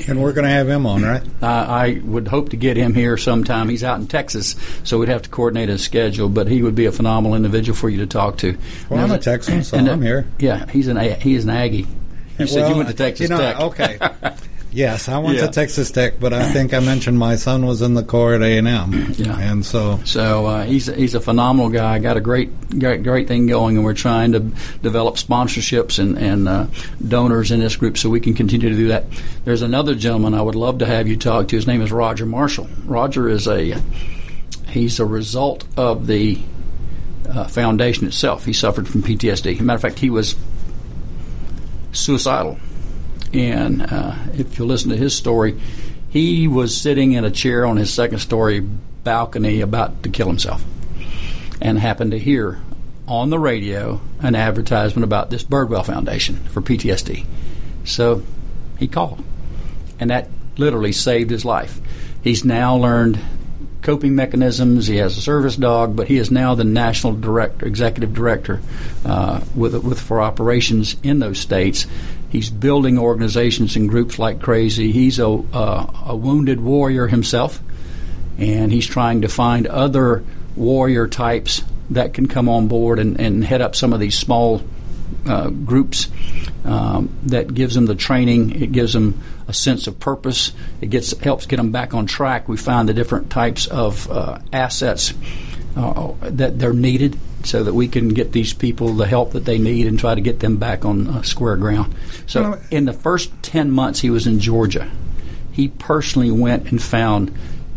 And we're going to have him on, right? Uh, I would hope to get him here sometime. He's out in Texas, so we'd have to coordinate his schedule. But he would be a phenomenal individual for you to talk to. Well, I'm a Texan, so and, uh, I'm here. Yeah, he's an A- he is an Aggie. You said you went to Texas you know, Tech. Okay. yes, I went Yeah. to Texas Tech, but I think I mentioned my son was in the Corps at A and M. Yeah. And so So uh, he's he's a phenomenal guy. Got a great great great thing going, and we're trying to develop sponsorships and and uh, donors in this group so we can continue to do that. There's another gentleman I would love to have you talk to. His name is Roger Marshall. Roger is a he's a result of the uh, foundation itself. He suffered from PTSD. matter of fact, he was suicidal. And uh, if you listen to his story, he was sitting in a chair on his second story balcony about to kill himself and happened to hear on the radio an advertisement about this Birdwell Foundation for PTSD. So he called, and that literally saved his life. He's now learned coping mechanisms. He has a service dog, but he is now the national director, executive director, uh, with with for operations in those states. He's building organizations and groups like crazy. He's a uh, a wounded warrior himself, and he's trying to find other warrior types that can come on board and, and head up some of these small uh, groups um, that gives them the training. It gives them a sense of purpose. It gets helps get them back on track. We find the different types of uh, assets uh, that they're needed so that we can get these people the help that they need and try to get them back on uh, square ground. So Well, in the first 10 months he was in Georgia, he personally went and found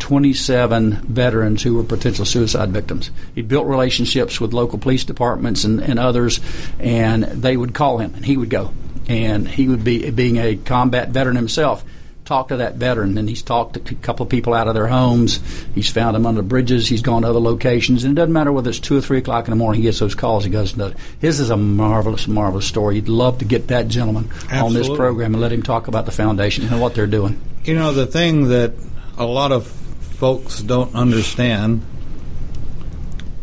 27 veterans who were potential suicide victims. He built relationships with local police departments and, and others, and they would call him, and he would go. And he would be, being a combat veteran himself, talk to that veteran. And he's talked to a couple of people out of their homes. He's found them under bridges. He's gone to other locations. And it doesn't matter whether it's 2 or 3 o'clock in the morning, he gets those calls. He goes, no. His is a marvelous, marvelous story. You'd love to get that gentleman on this program and let him talk about the foundation and what they're doing. You know, the thing that a lot of folks don't understand,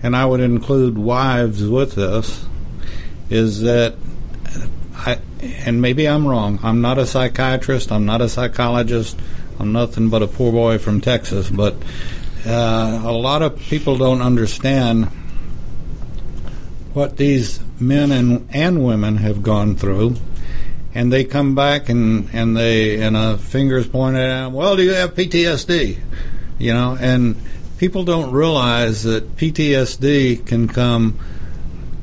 and I would include wives with this, is that I, and maybe I'm wrong. I'm not a psychiatrist. I'm not a psychologist. I'm nothing but a poor boy from Texas. But uh, a lot of people don't understand what these men and, and women have gone through. and they come back and and they and a fingers pointed at them. Well, do you have PTSD? You know, and people don't realize that PTSD can come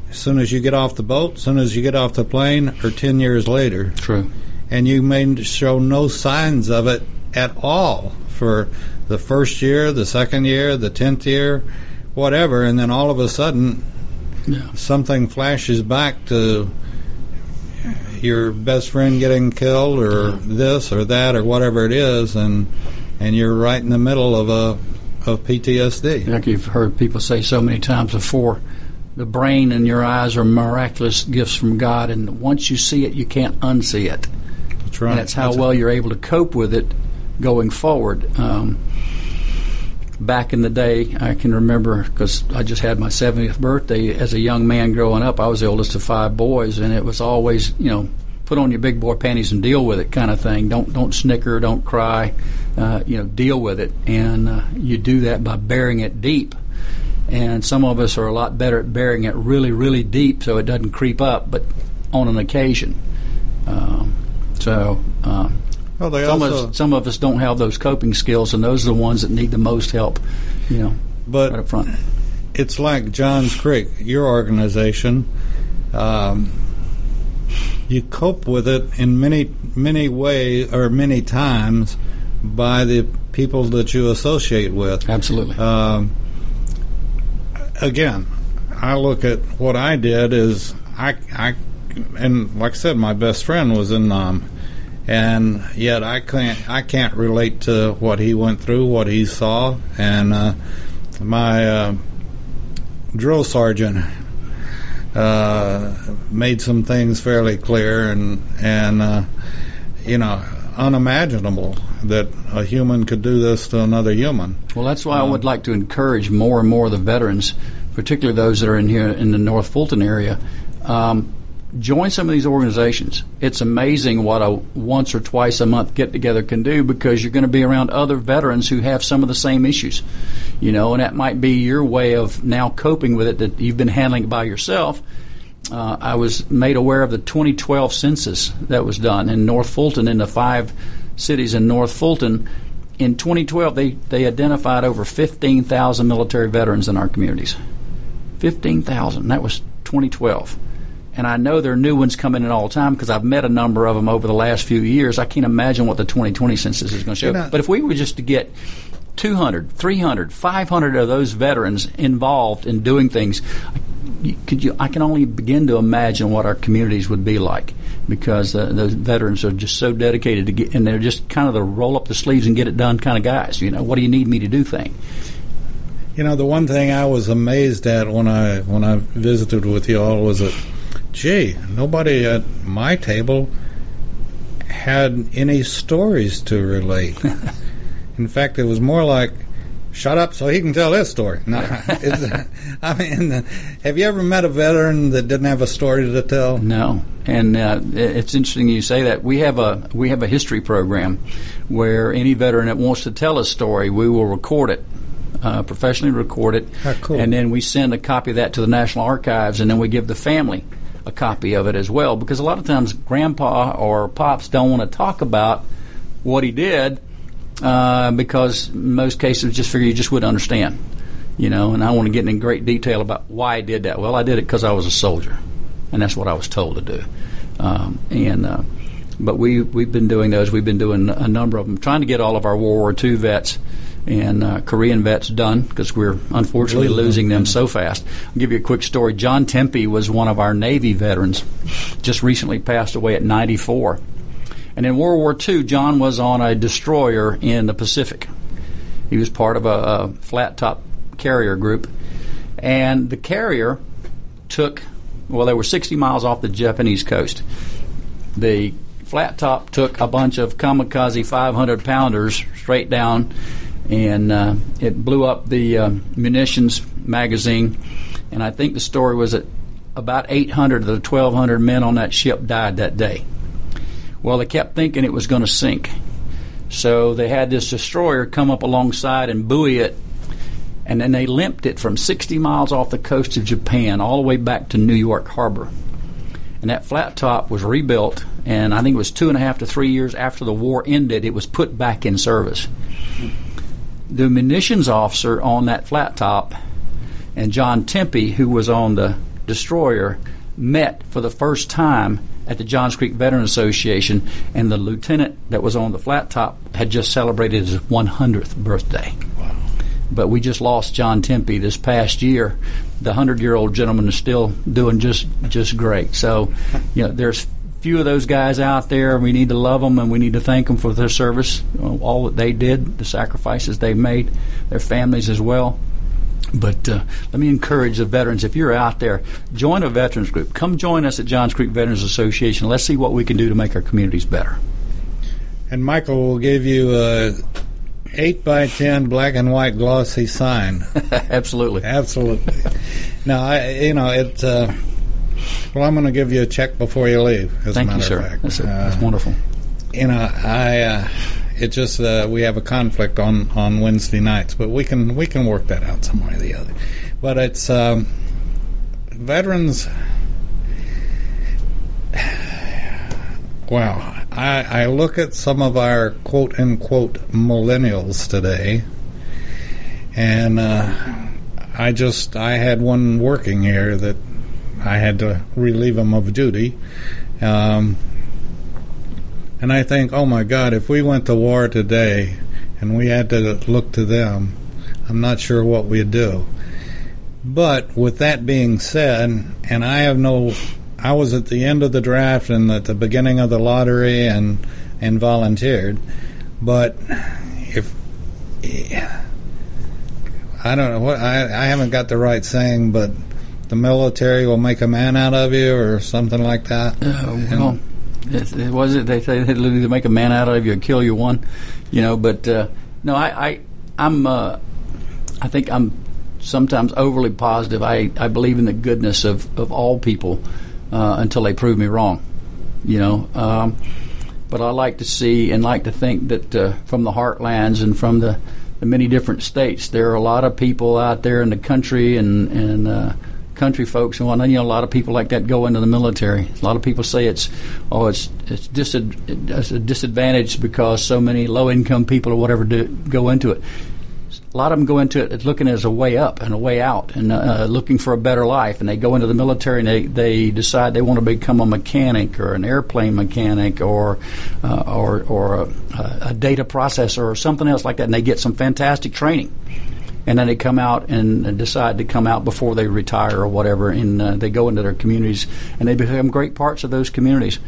as soon as you get off the boat, as soon as you get off the plane, or ten years later. True. And you may show no signs of it at all for the first year, the second year, the tenth year, whatever, and then all of a sudden Yeah. something flashes back to your best friend getting killed or this or that or whatever it is and and you're right in the middle of a of PTSD. Like you've heard people say so many times before, the brain and your eyes are miraculous gifts from God, and once you see it, you can't unsee it. That's right. And that's how well you're able to cope with it going forward. Um, back in the day, I can remember because I just had my 70th birthday. As a young man growing up, I was the oldest of five boys, and it was always, you know, put on your big boy panties and deal with it kind of thing. Don't don't snicker, don't cry, uh, you know, deal with it. And uh, you do that by burying it deep. And some of us are a lot better at burying it really, really deep so it doesn't creep up, but on an occasion. Um, so um, Well, some also, of us, some of us don't have those coping skills, and those are the ones that need the most help. You know, but right up front. it's like Johns Creek, your organization. Um, you cope with it in many many ways or many times by the people that you associate with. Absolutely. Um, again, I look at what I did is I, I, and like I said, my best friend was in Nam, and yet I can't I can't relate to what he went through, what he saw, and uh, my uh, drill sergeant uh, made some things fairly clear, and and uh, you know unimaginable that a human could do this to another human. Well, that's why I would like to encourage more and more of the veterans, particularly those that are in here in the North Fulton area. Um, join some of these organizations. It's amazing what a once or twice a month get together can do because you're going to be around other veterans who have some of the same issues. You know, and that might be your way of now coping with it that you've been handling it by yourself. Uh, I was made aware of the 2012 census that was done in North Fulton in the five cities in North Fulton. In 2012, they, they identified over 15,000 military veterans in our communities. 15,000. That was 2012. And I know there are new ones coming in all the time because I've met a number of them over the last few years. I can't imagine what the 2020 census is going to show. But if we were just to get 200, 300, 500 of those veterans involved in doing things, could you? I can only begin to imagine what our communities would be like because uh, those veterans are just so dedicated to get, and they're just kind of the roll up the sleeves and get it done kind of guys. You know, what do you need me to do thing? You know, the one thing I was amazed at when I when I visited with you all was that, gee, nobody at my table had any stories to relate. In fact, it was more like, "Shut up, so he can tell his story." No, I mean, have you ever met a veteran that didn't have a story to tell? No, and uh, it's interesting you say that. We have a we have a history program where any veteran that wants to tell a story, we will record it, uh, professionally record it, Ah, cool. and then we send a copy of that to the National Archives, and then we give the family a copy of it as well. Because a lot of times, Grandpa or Pops don't want to talk about what he did uh, because most cases, just figure you just wouldn't understand. You know, and I want to get in great detail about why I did that. Well, I did it because I was a soldier and that's what I was told to do. Um, and uh, but we we've been doing those. We've been doing a number of them, trying to get all of our World War II vets and uh, Korean vets done because we're unfortunately Losing them. losing them so fast. I'll give you a quick story. John Tempe was one of our Navy veterans, just recently passed away at 94. And in World War II, John was on a destroyer in the Pacific. He was part of a, a flat top carrier group, and the carrier took well, they were 60 miles off the Japanese coast. The flat top took a bunch of kamikaze 500 pounders straight down, and uh, it blew up the uh, munitions magazine. And I think the story was that about 800 of the 1,200 men on that ship died that day. Well, they kept thinking it was going to sink. So they had this destroyer come up alongside and buoy it and then they limped it from 60 miles off the coast of Japan all the way back to New York Harbor. and that flat top was rebuilt. And I think it was two and a half to three years after the war ended, it was put back in service. The munitions officer on that flat top and John Tempe, who was on the destroyer, met for the first time at the Johns Creek Veteran Association, and the lieutenant that was on the flat top had just celebrated his 100th birthday. Wow. But we just lost John Tempe this past year. The 100 year old gentleman is still doing just just great. So, you know, there's few of those guys out there. We need to love them and we need to thank them for their service, uh, all that they did, the sacrifices they made, their families as well. But uh, let me encourage the veterans if you're out there, join a veterans group. Come join us at Johns Creek Veterans Association. Let's see what we can do to make our communities better. And Michael will give you a eight by ten black and white glossy sign. Absolutely, absolutely. now, I, you know it. Uh, well, I'm going to give you a check before you leave. As Thank a matter you, sir. Of fact. That's, uh, that's wonderful. You know, I. Uh, it just uh, we have a conflict on, on Wednesday nights, but we can we can work that out some way or the other. But it's um, veterans. Wow, I, I look at some of our quote unquote millennials today, and uh, I just I had one working here that I had to relieve him of duty. Um, and I think, oh my God, if we went to war today and we had to look to them, I'm not sure what we'd do. But with that being said, and I have no, I was at the end of the draft and at the beginning of the lottery and and volunteered, but if I don't know what I I haven't got the right saying, but the military will make a man out of you or something like that. Uh, well. And, it, was it. They say they'd either make a man out of you or kill you one, you know. But uh, no, I, I I'm uh, I think I'm sometimes overly positive. I, I believe in the goodness of, of all people uh, until they prove me wrong, you know. Um, but I like to see and like to think that uh, from the heartlands and from the, the many different states, there are a lot of people out there in the country and and uh, country folks and whatnot. You know, a lot of people like that go into the military. A lot of people say it's oh, it's it's, disad- it's a disadvantage because so many low income people or whatever do, go into it. A lot of them go into it looking as a way up and a way out and uh, looking for a better life. And they go into the military and they, they decide they want to become a mechanic or an airplane mechanic or uh, or or a, a data processor or something else like that. And they get some fantastic training and then they come out and decide to come out before they retire or whatever, and uh, they go into their communities and they become great parts of those communities.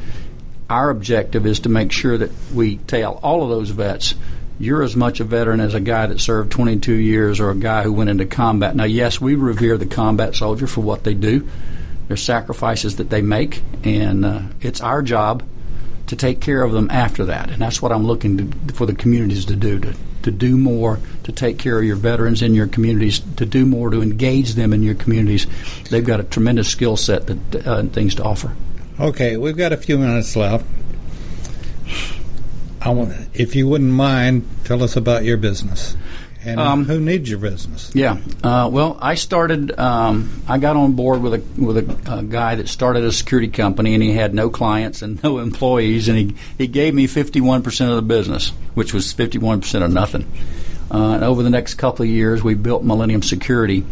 Our objective is to make sure that we tell all of those vets, you're as much a veteran as a guy that served 22 years or a guy who went into combat. Now, yes, we revere the combat soldier for what they do. their sacrifices that they make, and uh, it's our job to take care of them after that. And that's what I'm looking to, for the communities to do to, to do more to take care of your veterans in your communities, to do more to engage them in your communities. They've got a tremendous skill set uh, things to offer. Okay, we've got a few minutes left. I want, if you wouldn't mind, tell us about your business and um, who needs your business? Yeah. Uh, well, I started. Um, I got on board with a with a, a, guy that started a security company, and he had no clients and no employees, and he he gave me fifty one percent of the business, which was fifty one percent of nothing. Uh, and over the next couple of years, we built Millennium Security.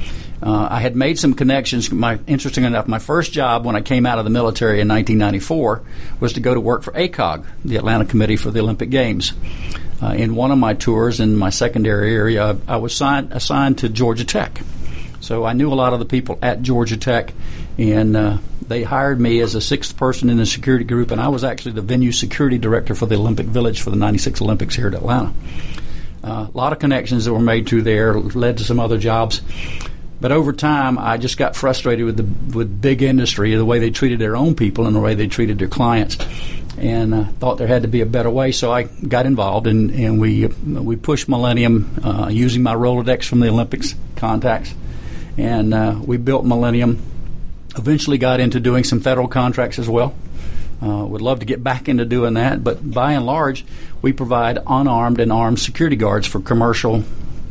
Uh, I had made some connections. My interesting enough, my first job when I came out of the military in 1994 was to go to work for ACOG, the Atlanta Committee for the Olympic Games uh, in one of my tours in my secondary area, I was signed, assigned to Georgia Tech. So I knew a lot of the people at Georgia Tech, and uh, they hired me as a sixth person in the security group, and I was actually the venue security director for the Olympic Village for the 96 Olympics here at Atlanta. Uh, a lot of connections that were made through there led to some other jobs. But over time, I just got frustrated with the with big industry, the way they treated their own people and the way they treated their clients and uh, thought there had to be a better way. So I got involved, and, and we we pushed Millennium uh, using my Rolodex from the Olympics contacts, and uh, we built Millennium. Eventually, got into doing some federal contracts as well. Uh, would love to get back into doing that, but by and large, we provide unarmed and armed security guards for commercial,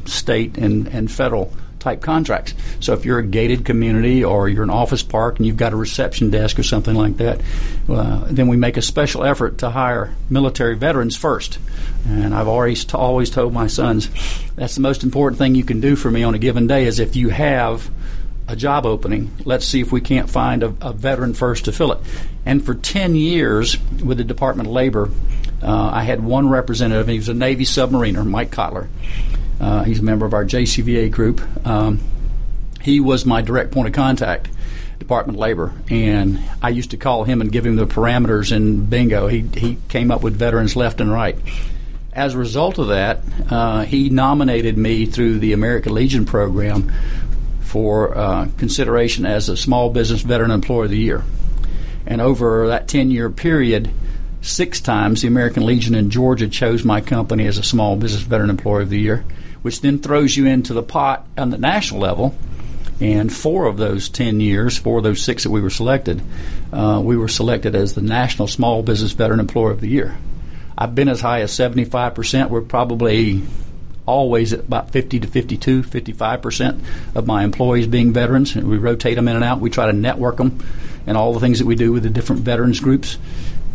state, and, and federal type contracts. So if you're a gated community or you're an office park and you've got a reception desk or something like that, uh, then we make a special effort to hire military veterans first. And I've always t- always told my sons that's the most important thing you can do for me on a given day is if you have a job opening, let's see if we can't find a, a veteran first to fill it. And for 10 years with the Department of Labor, uh, I had one representative. He was a Navy submariner, Mike Kotler. Uh, he's a member of our JCVA group. Um, he was my direct point of contact, Department of Labor, and I used to call him and give him the parameters, and bingo, he he came up with veterans left and right. As a result of that, uh, he nominated me through the American Legion program for uh, consideration as a Small Business Veteran Employer of the Year. And over that 10 year period, six times the American Legion in Georgia chose my company as a Small Business Veteran Employer of the Year which then throws you into the pot on the national level. And four of those 10 years, four of those six that we were selected, uh, we were selected as the National Small Business Veteran Employer of the Year. I've been as high as 75%. We're probably always at about 50 to 52, 55% of my employees being veterans. And we rotate them in and out. We try to network them and all the things that we do with the different veterans groups,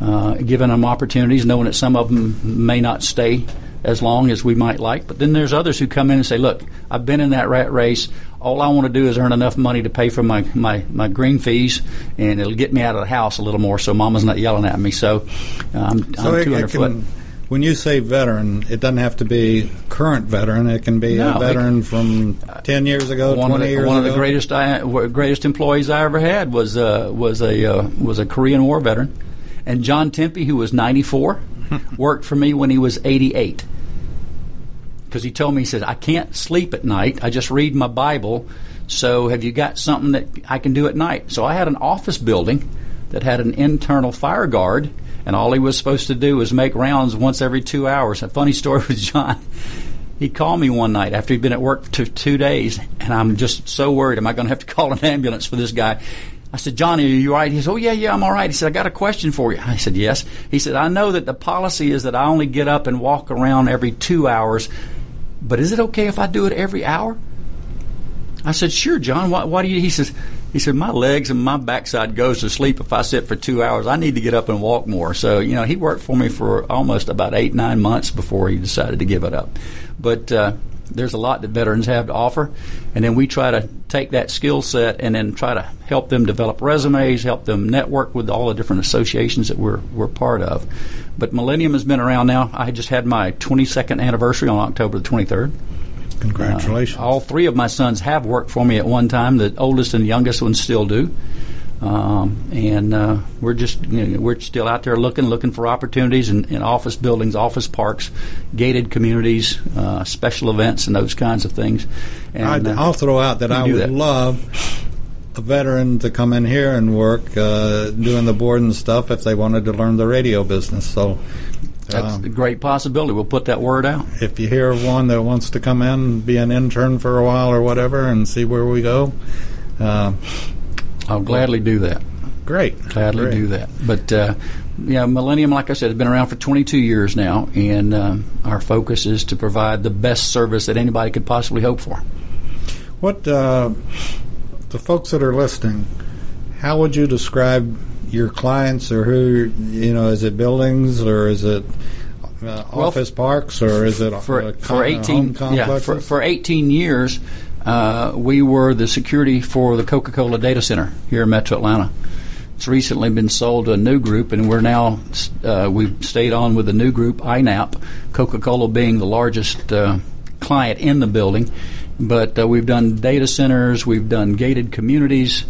uh, giving them opportunities, knowing that some of them may not stay as long as we might like. But then there's others who come in and say, look, I've been in that rat race. All I want to do is earn enough money to pay for my, my, my green fees, and it'll get me out of the house a little more so mama's not yelling at me. So um, so I'm 200 foot. When you say veteran, it doesn't have to be current veteran. It can be no, a veteran from ten years ago, one twenty of the, years one ago. of the greatest I, greatest employees I ever had was uh, was a uh, was a Korean War veteran, and John Tempe, who was 94, worked for me when he was 88 because he told me he said I can't sleep at night. I just read my Bible. So have you got something that I can do at night? So I had an office building that had an internal fire guard, and all he was supposed to do was make rounds once every two hours. A funny story with John. He called me one night after he'd been at work for two days, and I'm just so worried. Am I going to have to call an ambulance for this guy? I said, Johnny, are you all right? He said, Oh, yeah, yeah, I'm all right. He said, I got a question for you. I said, Yes. He said, I know that the policy is that I only get up and walk around every two hours but is it okay if I do it every hour? I said, sure, John. Why, why do you? He says, he said, my legs and my backside goes to sleep if I sit for two hours. I need to get up and walk more. So, you know, he worked for me for almost about eight, nine months before he decided to give it up. But, uh, there's a lot that veterans have to offer, and then we try to take that skill set and then try to help them develop resumes, help them network with all the different associations that we're we're part of. But Millennium has been around now. I just had my 22nd anniversary on October the 23rd. Congratulations! Uh, all three of my sons have worked for me at one time. The oldest and youngest ones still do. Um, and uh, we're just you know, we're still out there looking looking for opportunities in, in office buildings, office parks, gated communities, uh, special events, and those kinds of things. And, uh, I'll throw out that I would that. love a veteran to come in here and work uh, doing the board and stuff if they wanted to learn the radio business. So. That's um, a great possibility. We'll put that word out. If you hear of one that wants to come in, be an intern for a while or whatever, and see where we go, uh, I'll gladly do that. Great. Gladly Great. do that. But, uh, yeah, Millennium, like I said, has been around for 22 years now, and um, our focus is to provide the best service that anybody could possibly hope for. What, uh, the folks that are listening, how would you describe your clients or who, you know, is it buildings or is it uh, Well, office parks or is it for, uh, for 18 home yeah, for, for 18 years uh, we were the security for the Coca-Cola data center here in Metro Atlanta. It's recently been sold to a new group, and we're now uh, we've stayed on with the new group, INAP, Coca-Cola being the largest uh, client in the building. But uh, we've done data centers, we've done gated communities,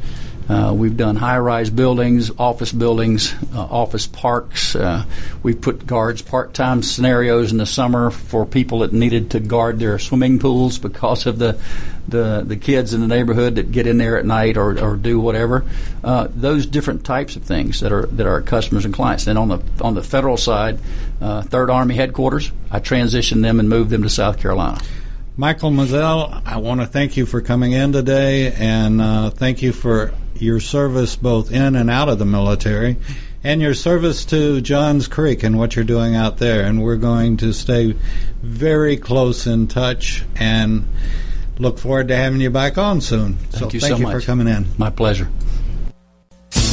uh, we've done high-rise buildings, office buildings, uh, office parks. Uh, we've put guards part-time scenarios in the summer for people that needed to guard their swimming pools because of the the, the kids in the neighborhood that get in there at night or, or do whatever. Uh, those different types of things that are that are customers and clients. Then on the on the federal side, uh, Third Army headquarters, I transitioned them and moved them to South Carolina. Michael Mazzell, I want to thank you for coming in today and uh, thank you for your service both in and out of the military and your service to Johns Creek and what you're doing out there. And we're going to stay very close in touch. And look forward to having you back on soon. Thank so you thank so you much. for coming in. My pleasure.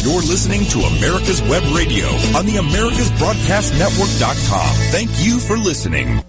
You're listening to America's Web Radio on the AmericasBroadcastNetwork.com. Thank you for listening.